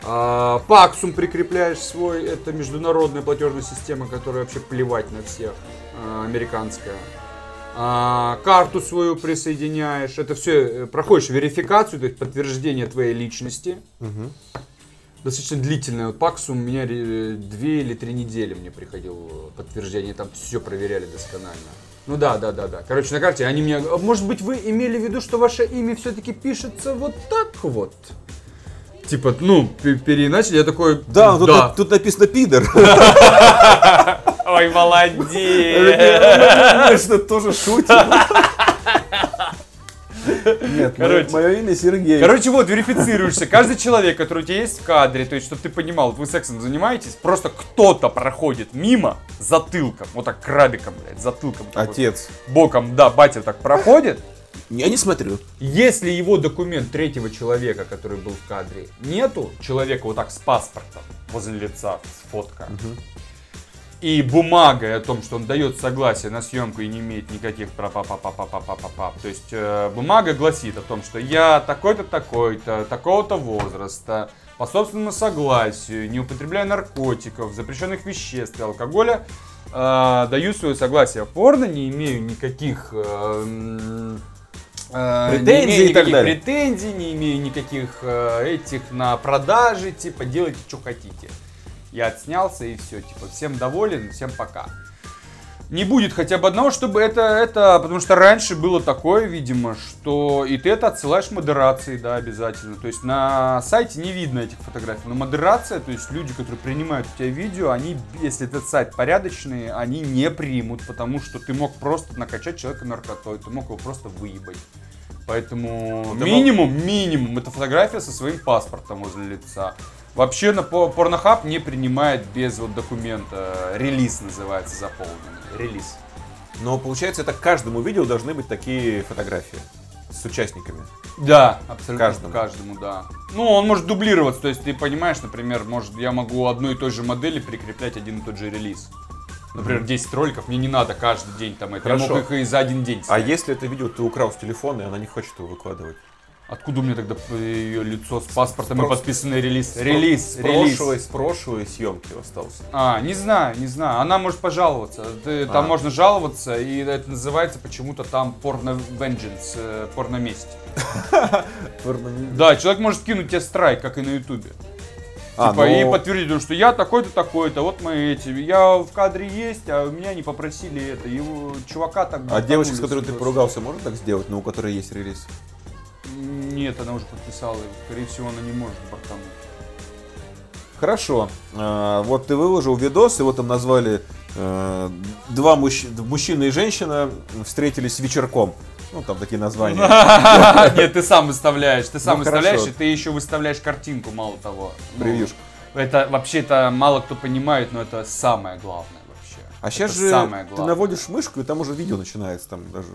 А, Паксум прикрепляешь свой, это международная платежная система, которая вообще плевать на всех, а, американская. А, карту свою присоединяешь, это все, проходишь верификацию, то есть подтверждение твоей личности. Достаточно длительная. Вот Паксум у меня две или три недели мне приходил подтверждение, там все проверяли досконально. Ну да, да, да, да. Короче, на карте они мне... «А Может быть, вы имели в виду, что ваше имя все-таки пишется вот так вот? Типа, ну, пе- переиначили, я такой... Да, тут, на- тут написано пидор. *laughs* Ой, молодец! Что тоже шутит. Нет, Короче. мое имя Сергей. Короче, вот, верифицируешься. Каждый человек, который у тебя есть в кадре, то есть, чтобы ты понимал, вы сексом занимаетесь, просто кто-то проходит мимо затылком, вот так крабиком, блядь, затылком. Отец. боком, да, батя так проходит. Я не смотрю. Если его документ третьего человека, который был в кадре, нету, человека вот так с паспортом возле лица, с фотка, и бумагой о том, что он дает согласие на съемку и не имеет никаких прав, па па па па па па па па То есть э, бумага гласит о том, что я такой-то, такой-то, такого-то возраста, по собственному согласию, не употребляю наркотиков, запрещенных веществ и алкоголя, э, даю свое согласие порно, не имею никаких э, э, Претензий не имею и так никаких далее. претензий, не имею никаких э, этих на продаже, типа делайте, что хотите. Я отснялся и все, типа, всем доволен, всем пока. Не будет хотя бы одного, чтобы это, это, потому что раньше было такое, видимо, что и ты это отсылаешь модерации, да, обязательно. То есть на сайте не видно этих фотографий, но модерация, то есть люди, которые принимают у тебя видео, они, если этот сайт порядочный, они не примут, потому что ты мог просто накачать человека наркотой, ты мог его просто выебать. Поэтому минимум, минимум, это фотография со своим паспортом возле лица. Вообще на по- Pornhub не принимает без вот документа, релиз называется заполненный, релиз. Но получается, это к каждому видео должны быть такие фотографии с участниками. Да, абсолютно Каждому. каждому, да. Ну, он может дублироваться, то есть ты понимаешь, например, может, я могу одной и той же модели прикреплять один и тот же релиз. Например, 10 роликов, мне не надо каждый день там это. Я Хорошо. мог их и за один день А снять. если это видео ты украл с телефона, и она не хочет его выкладывать? Откуда у меня тогда ее лицо с паспортом и Просто- подписанный релиз? С Релиз, с релиз. прошлой, с прошлой съемки остался. А, не знаю, не знаю. Она может пожаловаться. Ты- Там А. можно жаловаться, и это называется почему-то там порно vengeance, э, порно месть. *laughs* Да, человек может скинуть тебе страйк, как и на ютубе. А, Типа, и ну, подтвердить, что я такой-то, такой-то, вот мы эти, я в кадре есть, а меня не попросили это, его чувака так А девочка, с которой ты поругался, может так сделать, но у которой есть релиз? Нет, она уже подписала его, скорее всего, она не может бортануть. Хорошо. А, вот ты выложил видос, его там назвали э, два мужч- мужчина и женщина встретились вечерком. Ну, там такие названия. *laughs* Нет, ты сам выставляешь, ты сам Ну, выставляешь, и ты еще выставляешь картинку, мало того. Ну, Превьюшку. Это вообще это мало кто понимает, но это самое главное вообще. А сейчас же ты наводишь мышку, и там уже видео начинается. Там даже...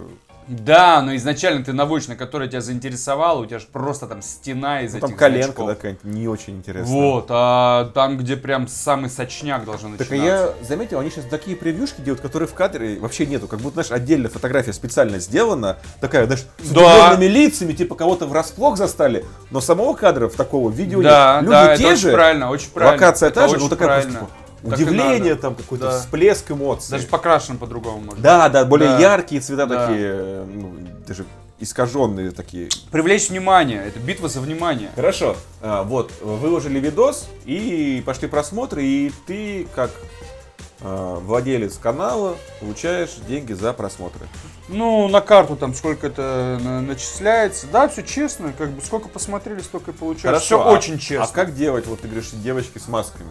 Да, но изначально ты наводишь, на который тебя заинтересовал, у тебя же просто там стена из Ну, этих там коленка значков. да, какая-нибудь не очень интересная. Вот, а там, где прям самый сочняк должен Так начинаться. и я заметил, они сейчас такие превьюшки делают, которые в кадре вообще нету. Как будто, знаешь, отдельная фотография специально сделана. Такая, знаешь, с Да. лицами, типа кого-то врасплох застали. Но самого кадра в такого видео Да, нет. Люди да, это те очень же, правильно, очень правильно. локация Это та же, очень но такая просто, типа, Так удивление, там какой-то Да. всплеск эмоций. Даже покрашен по-другому можно. Да, да, более Да. яркие цвета Да. такие, э, ну, даже искаженные такие. Привлечь внимание, это битва за внимание. Хорошо, а, вот, выложили видос, и пошли просмотры, и ты, как а, владелец канала, получаешь деньги за просмотры. Ну, на карту там сколько это на- начисляется. Да, все честно, как бы сколько посмотрели, столько и получается. Все а- очень честно. А как делать, вот ты говоришь, девочки с масками?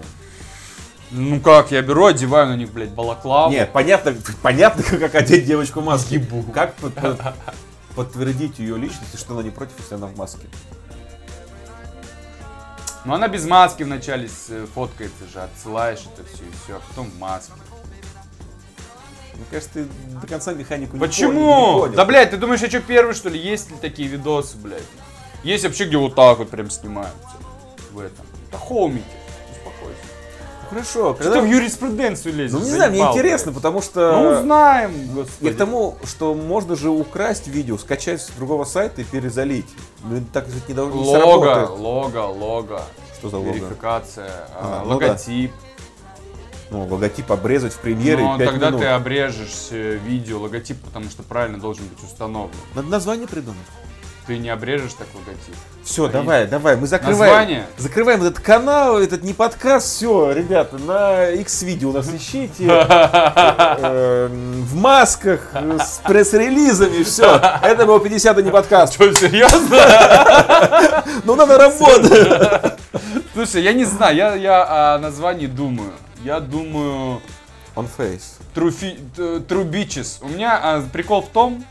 Ну как, я беру, одеваю на них, блядь, балаклаву. Нет, понятно, понятно, *laughs* как одеть девочку в маске. Ебу. Как под- под- подтвердить ее личность, что она не против, если она в маске? Ну она без маски вначале э, фоткается же, отсылаешь это все и все, а потом в маске. Мне кажется, ты до конца механику Почему? не понял. Да, блядь, ты думаешь, я что первый, что ли? Есть ли такие видосы, блядь? Есть вообще, где вот так вот прям снимаются в этом. Да успокойся. Хорошо, Что когда... ты в юриспруденцию лезешь? Ну, не знаю, мне интересно, блядь? потому что... Ну, узнаем, Я господи. к тому, что можно же украсть видео, скачать с другого сайта и перезалить. Ну, так ведь не, не Лого, лого, лого. Что за лого? Верификация, а, А, ну логотип. Ну, логотип обрезать в премьере Но 5 тогда минут. ты обрежешь э, видео, логотип, потому что правильно должен быть установлен. Надо название придумать. Ты не обрежешь так логотип. Все, давай, давай, мы закрываем. Название? Закрываем этот канал, этот не подкаст, все, ребята, на X-видео нас ищите. *laughs* Эм, В масках, э, с пресс-релизами, все. Это был 50 не подкаст. Что, серьезно? Ну надо работать. Слушай, я не знаю, я, я о названии думаю. Я думаю On face. Труфи, т- True Bitches. У меня а, прикол в том,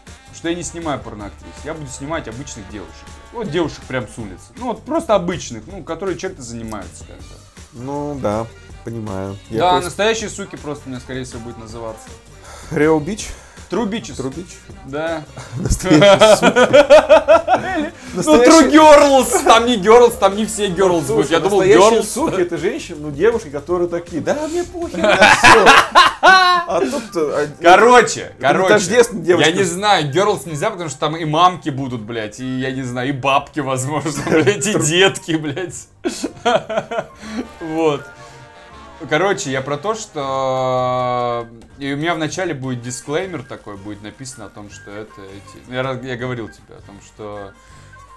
что я не снимаю порноактрис. Я буду снимать обычных девушек. Вот девушек прям с улицы. Ну вот просто обычных, ну, которые чем-то занимаются как бы. Ну да, понимаю. Я да, просто- настоящие суки просто у меня, скорее всего, будет называться. Рео Бич. Bitches. Трубич. Да. Ну, True Girls! Там не Girls, там не все Girls будут. Я думал, Girls. суки это женщины, ну девушки, которые такие, да, мне похер *laughs* все. А тут... а, Короче, короче, я не знаю, Girls нельзя, потому что там и мамки будут, блядь, и, я не знаю, и бабки, возможно, *laughs* блядь, и детки, блядь. *laughs* Вот. Короче, я про то, что... И у меня вначале будет дисклеймер такой, будет написано о том, что это эти... Я, я говорил тебе о том, что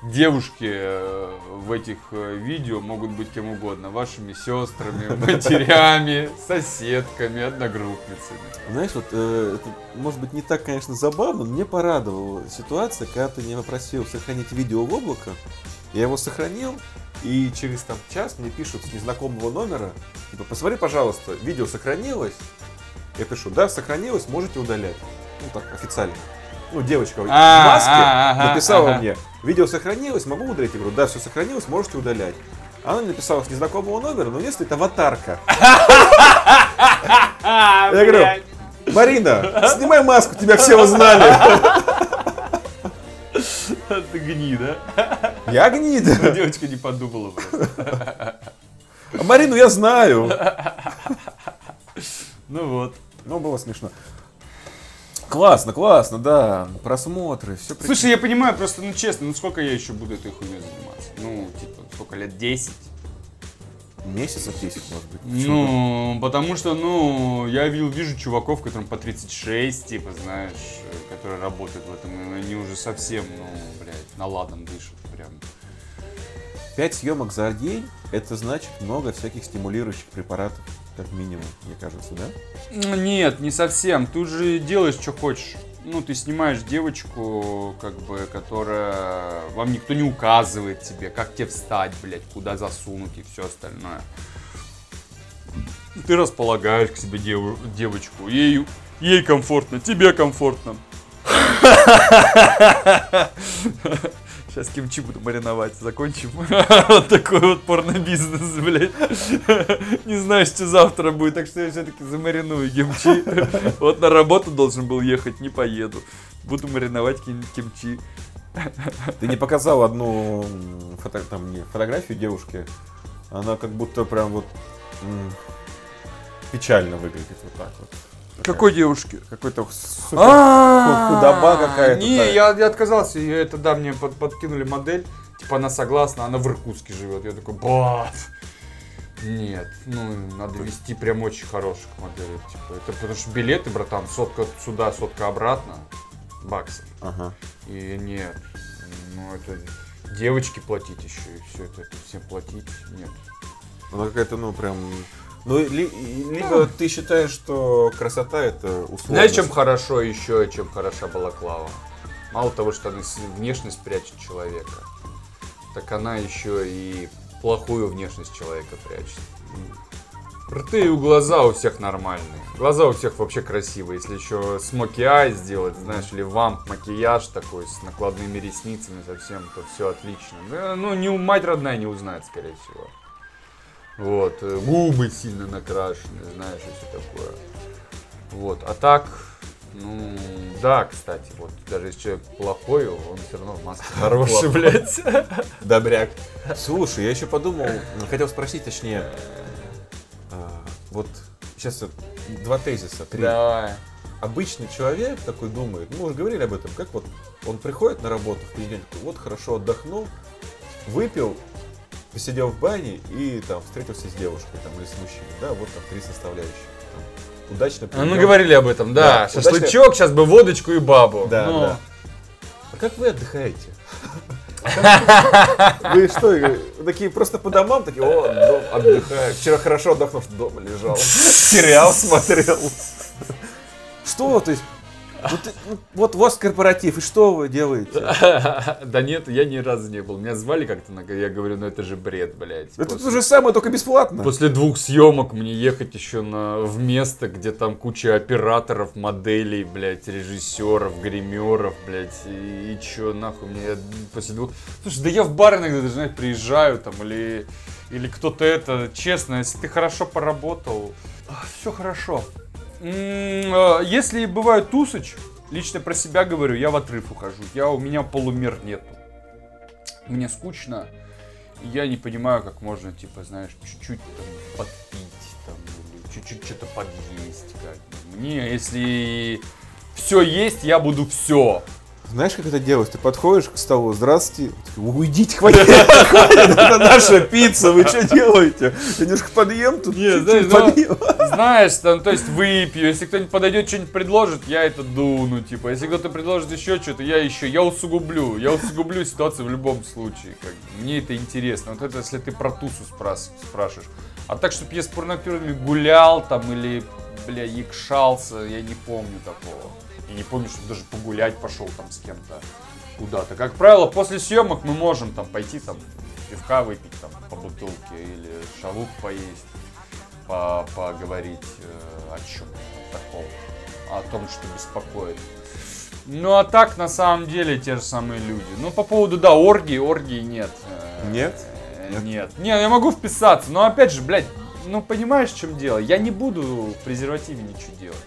девушки э, в этих э, видео могут быть кем угодно. Вашими сестрами, *laughs* матерями, соседками, одногруппницами. Знаешь, вот э, это, может быть не так, конечно, забавно, но мне порадовала ситуация, когда ты меня попросил сохранить видео в облако. Я его сохранил, и через там час мне пишут с незнакомого номера, типа, посмотри, пожалуйста, видео сохранилось. Я пишу, да, сохранилось, можете удалять. Ну так, официально. Ну, девочка в А, маске а, написала мне, видео сохранилось, могу удалить? Я говорю, да, все сохранилось, можете удалять. Она мне написала с незнакомого номера, но если это аватарка. *laughs* Я говорю, Марина, снимай маску, тебя все узнали. *laughs* *laughs* Ты гнида. Я гнида. *laughs* Девочка не подумала просто. А Марину я знаю. Ну вот. Ну, было смешно. Классно, классно, да. Просмотры, все Слушай, я понимаю, просто, ну честно, ну сколько я еще буду этой хуйней заниматься? Ну, типа, сколько лет? 10? Месяцев 10, может быть. Ну, потому что, ну, я видел, вижу чуваков, которым по 36, типа, знаешь, которые работают в этом, и они уже совсем, ну, блядь, наладом дышат прям. Пять съемок за день, это значит много всяких стимулирующих препаратов, как минимум, мне кажется, да? Нет, не совсем. Ты же делаешь, что хочешь. Ну, ты снимаешь девочку, как бы, которая... Вам никто не указывает тебе, как тебе встать, блядь, куда засунуть и все остальное. Ты располагаешь к себе деву- девочку. Ей, ей комфортно, тебе комфортно. *laughs* Сейчас кимчи буду мариновать, закончим. *laughs* Вот такой вот порно-бизнес, блядь. *laughs* Не знаю, что завтра будет, так что я все-таки замариную кимчи. *laughs* Вот на работу должен был ехать, не поеду. Буду мариновать ким- кимчи. Ты не показал одну фото, там, не, фотографию девушки. Она как будто прям вот печально выглядит вот так вот. Какой девушки? Какой-то худоба какая-то. Не, я, я отказался. Я это да, мне под- подкинули модель. Типа она согласна, она в Иркутске живет. Я такой, бат. Нет, ну надо вести прям очень хороших моделей. Типа, это потому что билеты, братан, сотка сюда, сотка обратно, баксов. Ага. И нет, ну это девочки платить еще и все это, это всем платить. Нет. Она какая-то, ну, прям... Ну, ли- либо ты считаешь, что красота это условно. Знаешь, чем хорошо еще, чем хороша балаклава? Мало того, что она внешность прячет человека, так она еще и плохую внешность человека прячет. Рты и глаза у всех нормальные. Глаза у всех вообще красивые. Если еще смоки ай сделать, знаешь, или вамп макияж такой с накладными ресницами совсем, то все отлично. Ну, не мать родная не узнает, скорее всего. Вот, э, губы сильно накрашены, знаешь, и все такое. Вот, а так, ну, да, кстати, вот, даже если человек плохой, он все равно в маске *laughs* хороший, блядь. *laughs* Добряк. Слушай, я еще подумал, хотел спросить, точнее, а, вот сейчас два тезиса, три. Давай. Обычный человек такой думает, мы уже говорили об этом, как вот он приходит на работу в понедельник, вот хорошо отдохнул, выпил, посидел в бане и там встретился с девушкой там, или с мужчиной, да, вот там три составляющие. Там, удачно А, Мы провел- говорили об этом, да. Да, Шашлычок, сейчас бы водочку и бабу. Да, Ну, да. А как вы отдыхаете? *laughs* Вы что, э, такие просто по домам, такие, о, дом, отдыхаю. Вчера хорошо отдохнул, что дома лежал. *laughs* Сериал смотрел. Что, то есть, вот, ты- ну, вот у вас корпоратив, и что вы делаете? *laughs* Да нет, я ни разу не был. Меня звали как-то, я говорю, ну это же бред, блядь. Это то же самое, только бесплатно. После двух съемок мне ехать еще на, в место, где там куча операторов, моделей, блядь, режиссеров, гримеров, блядь, и, и чё, нахуй, мне после двух... Слушай, да я в бар иногда даже, знаешь, приезжаю там, или, или кто-то это, честно, если ты хорошо поработал, все хорошо. Э, Если бывает тусыч, лично про себя говорю, я в отрыв ухожу, я, у меня полумер нету. Мне скучно, я не понимаю, как можно, типа, знаешь, чуть-чуть там подпить, там, или чуть-чуть что-то подъесть. Как. Мне, если все есть, я буду все. Знаешь, как это делать? Ты подходишь к столу, здравствуйте. Уйдите, хватит, хватит, это наша пицца, вы что делаете? Я немножко подъем тут, чуть-чуть знаешь, подъем. Знаешь, там, то есть выпью, если кто-нибудь подойдет, что-нибудь предложит, я это дуну, типа, если кто-то предложит еще что-то, я еще, я усугублю, я усугублю ситуацию в любом случае, как мне это интересно, вот это если ты про тусу спрас- спрашиваешь, а так, чтобы я с порнокерами гулял там или, бля, якшался, я не помню такого, я не помню, чтобы даже погулять пошел там с кем-то куда-то, как правило, после съемок мы можем там пойти там пивка выпить там по бутылке или шавук поесть по- поговорить э, о чем таком, о том, что беспокоит. Ну а так на самом деле те же самые люди. Ну по поводу да оргии, оргии нет. Э, Нет? э, Нет. Не, я могу вписаться, но опять же, блядь, ну понимаешь, в чем дело? Я не буду в презервативе ничего делать.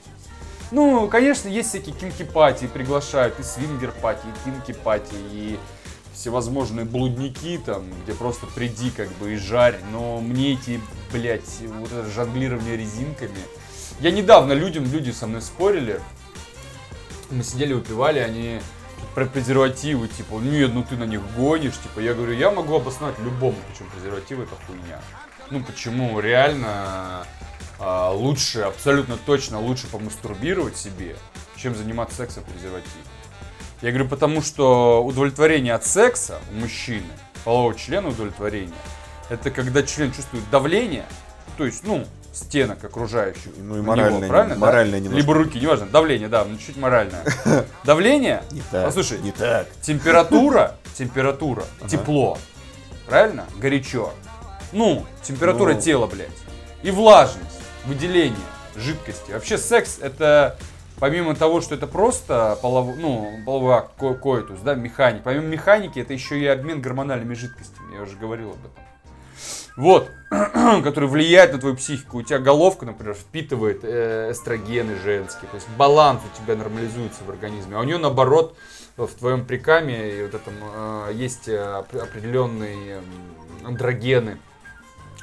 Ну, конечно, есть всякие кинки-пати, приглашают и свингер-пати, и кинки-пати, и всевозможные блудники там, где просто приди как бы и жарь, но мне эти блядь, вот это жонглирование резинками. Я недавно людям, люди со мной спорили, мы сидели, выпивали, они про презервативы, типа, нет, ну ты на них гонишь, типа, я говорю, я могу обосновать любому, почему презервативы это хуйня. Ну почему реально а, лучше, абсолютно точно лучше помастурбировать себе, чем заниматься сексом в презервативе. Я говорю, потому что удовлетворение от секса у мужчины, полового члена удовлетворения, это когда член чувствует давление, то есть, ну, стенок окружающих. Ну и моральное, него, правильно? да? моральное немножко. Либо руки, неважно. Давление, да, ну чуть моральное. *laughs* Давление, Не так. послушай, не так. температура, температура, тепло, правильно? Горячо. Ну, температура Ну. тела, блядь. И влажность, выделение жидкости. Вообще секс это помимо того, что это просто полов... ну, половой акт, ко- коитус, да, механик. Помимо механики, это еще и обмен гормональными жидкостями. Я уже говорил об этом. Вот, *clears throat* который влияет на твою психику. У тебя головка, например, впитывает э, эстрогены женские. То есть баланс у тебя нормализуется в организме. А у нее наоборот в твоем прикаме и вот этом э, есть э, оп- определенные андрогены.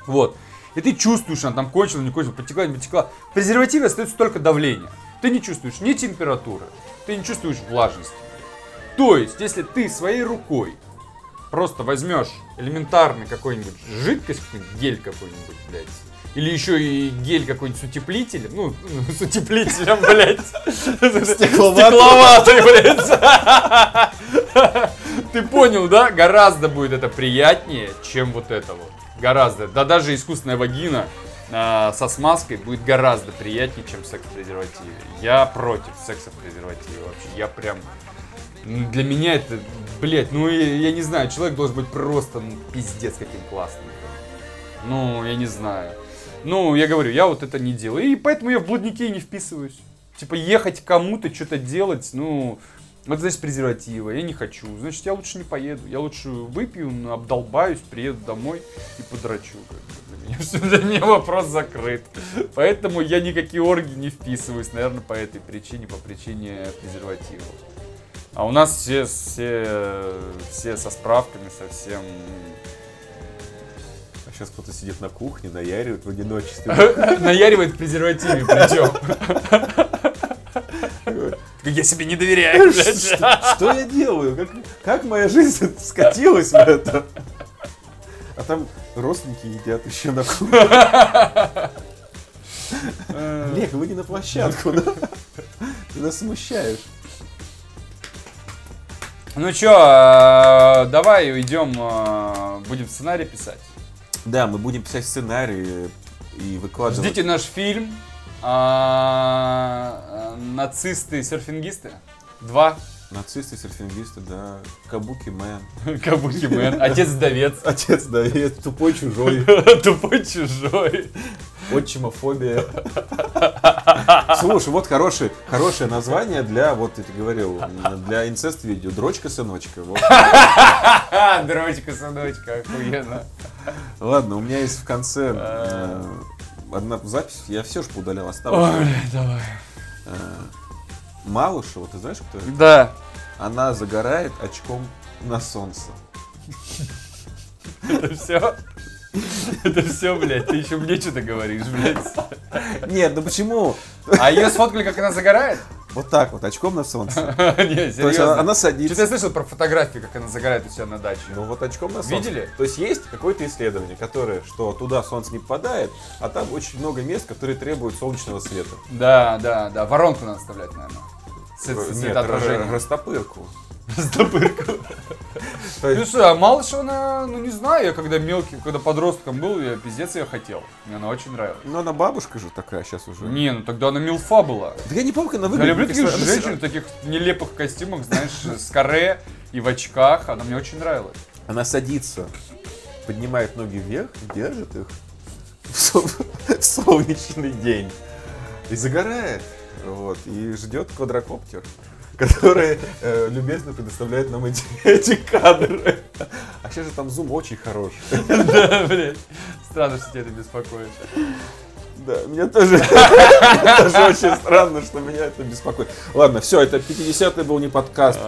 Вот. И ты чувствуешь, она там кончила, не кончила, потекла, не потекла. В презервативе остается только давление. Ты не чувствуешь ни температуры, ты не чувствуешь влажности. То есть, если ты своей рукой просто возьмешь элементарный какой-нибудь жидкость, гель какой-нибудь, блядь, или еще и гель какой-нибудь с утеплителем, ну, *laughs* с утеплителем, блядь, стекловатый, блядь. Ты понял, да? Гораздо будет это приятнее, чем вот это вот. Гораздо. Да даже искусственная вагина а, со смазкой будет гораздо приятнее, чем секс в презервативе. Я против секса в презервативе вообще. Я прям... ну, Для меня это, блядь, ну я, не знаю, человек должен быть просто ну, пиздец каким классным. Ну, я не знаю. Ну, я говорю, я вот это не делаю. И поэтому я в блудники не вписываюсь. Типа ехать кому-то, что-то делать, ну, это значит презерватива. Я не хочу. Значит, я лучше не поеду. Я лучше выпью, ну, обдолбаюсь, приеду домой и подрачу. Для меня, *laughs* всё- для меня вопрос закрыт. Поэтому я никакие орги не вписываюсь, наверное, по этой причине, по причине презерватива. А у нас все, все, все со справками, совсем А сейчас кто-то сидит на кухне, наяривает в одиночестве. *laughs* Наяривает в презервативе причем. Я себе не доверяю. Что я делаю? Как, как моя жизнь *laughs* скатилась в это? А там родственники едят еще на кухне. Олег, вы не на площадку, да? Ты нас смущаешь. Ну чё, э, давай идем, э, будем сценарий писать. Да, мы будем писать сценарии и выкладывать. Ждите наш фильм э, «Нацисты-серфингисты». Два. Нацисты, серфингисты, да. Кабуки мэн. *laughs* Кабуки Мэн. Отец-вдовец. Отец, да, и тупой чужой. *laughs* Тупой чужой. Отчимофобия. Слушай, вот хорошее, хорошее название для, вот я тебе говорил, для инцест-видео. Дрочка, сыночка. Вот. *laughs* Дрочка, сыночка, охуенно. Ладно, у меня есть в конце э, одна запись, я все же удалял, осталось. Ой, давай. Э, Малышева, ты знаешь, кто это? Да. Она загорает очком на солнце. Это все. Это все, блядь, ты еще мне что-то говоришь, блядь. Нет, ну почему? А ее сфоткали, как она загорает? Вот так вот, очком на солнце. *laughs* Не, То есть серьезно. она, она Что-то я садится. слышал про фотографии, как она загорает у себя на даче. Ну вот очком на солнце. Видели? То есть есть какое-то исследование, которое, что туда солнце не попадает, а там очень много мест, которые требуют солнечного света. Да, да, да. Воронку надо вставлять, наверное. С, с Нет, р- цветоотражением. растопырку. Ну что, а Малышева, она, ну не знаю, я когда мелкий, когда подростком был, я пиздец ее хотел. Мне она очень нравилась. Ну она бабушка же такая сейчас уже. Не, ну тогда она милфа была. Да я не помню, как она Я выглядит. люблю Мне таких она женщин в таких нелепых костюмах, знаешь, с каре и в очках. Она мне очень нравилась. Она садится, поднимает ноги вверх, держит их в солнечный день и загорает. Вот, и ждет квадрокоптер, который э, любезно предоставляет нам эти, *laughs* эти кадры. А сейчас же там зум очень хороший. *laughs* Да, блядь. Странно, что тебя это беспокоит. Да, меня тоже, *laughs* тоже очень странно, что меня это беспокоит. Ладно, все, это 50-й был не подкаст.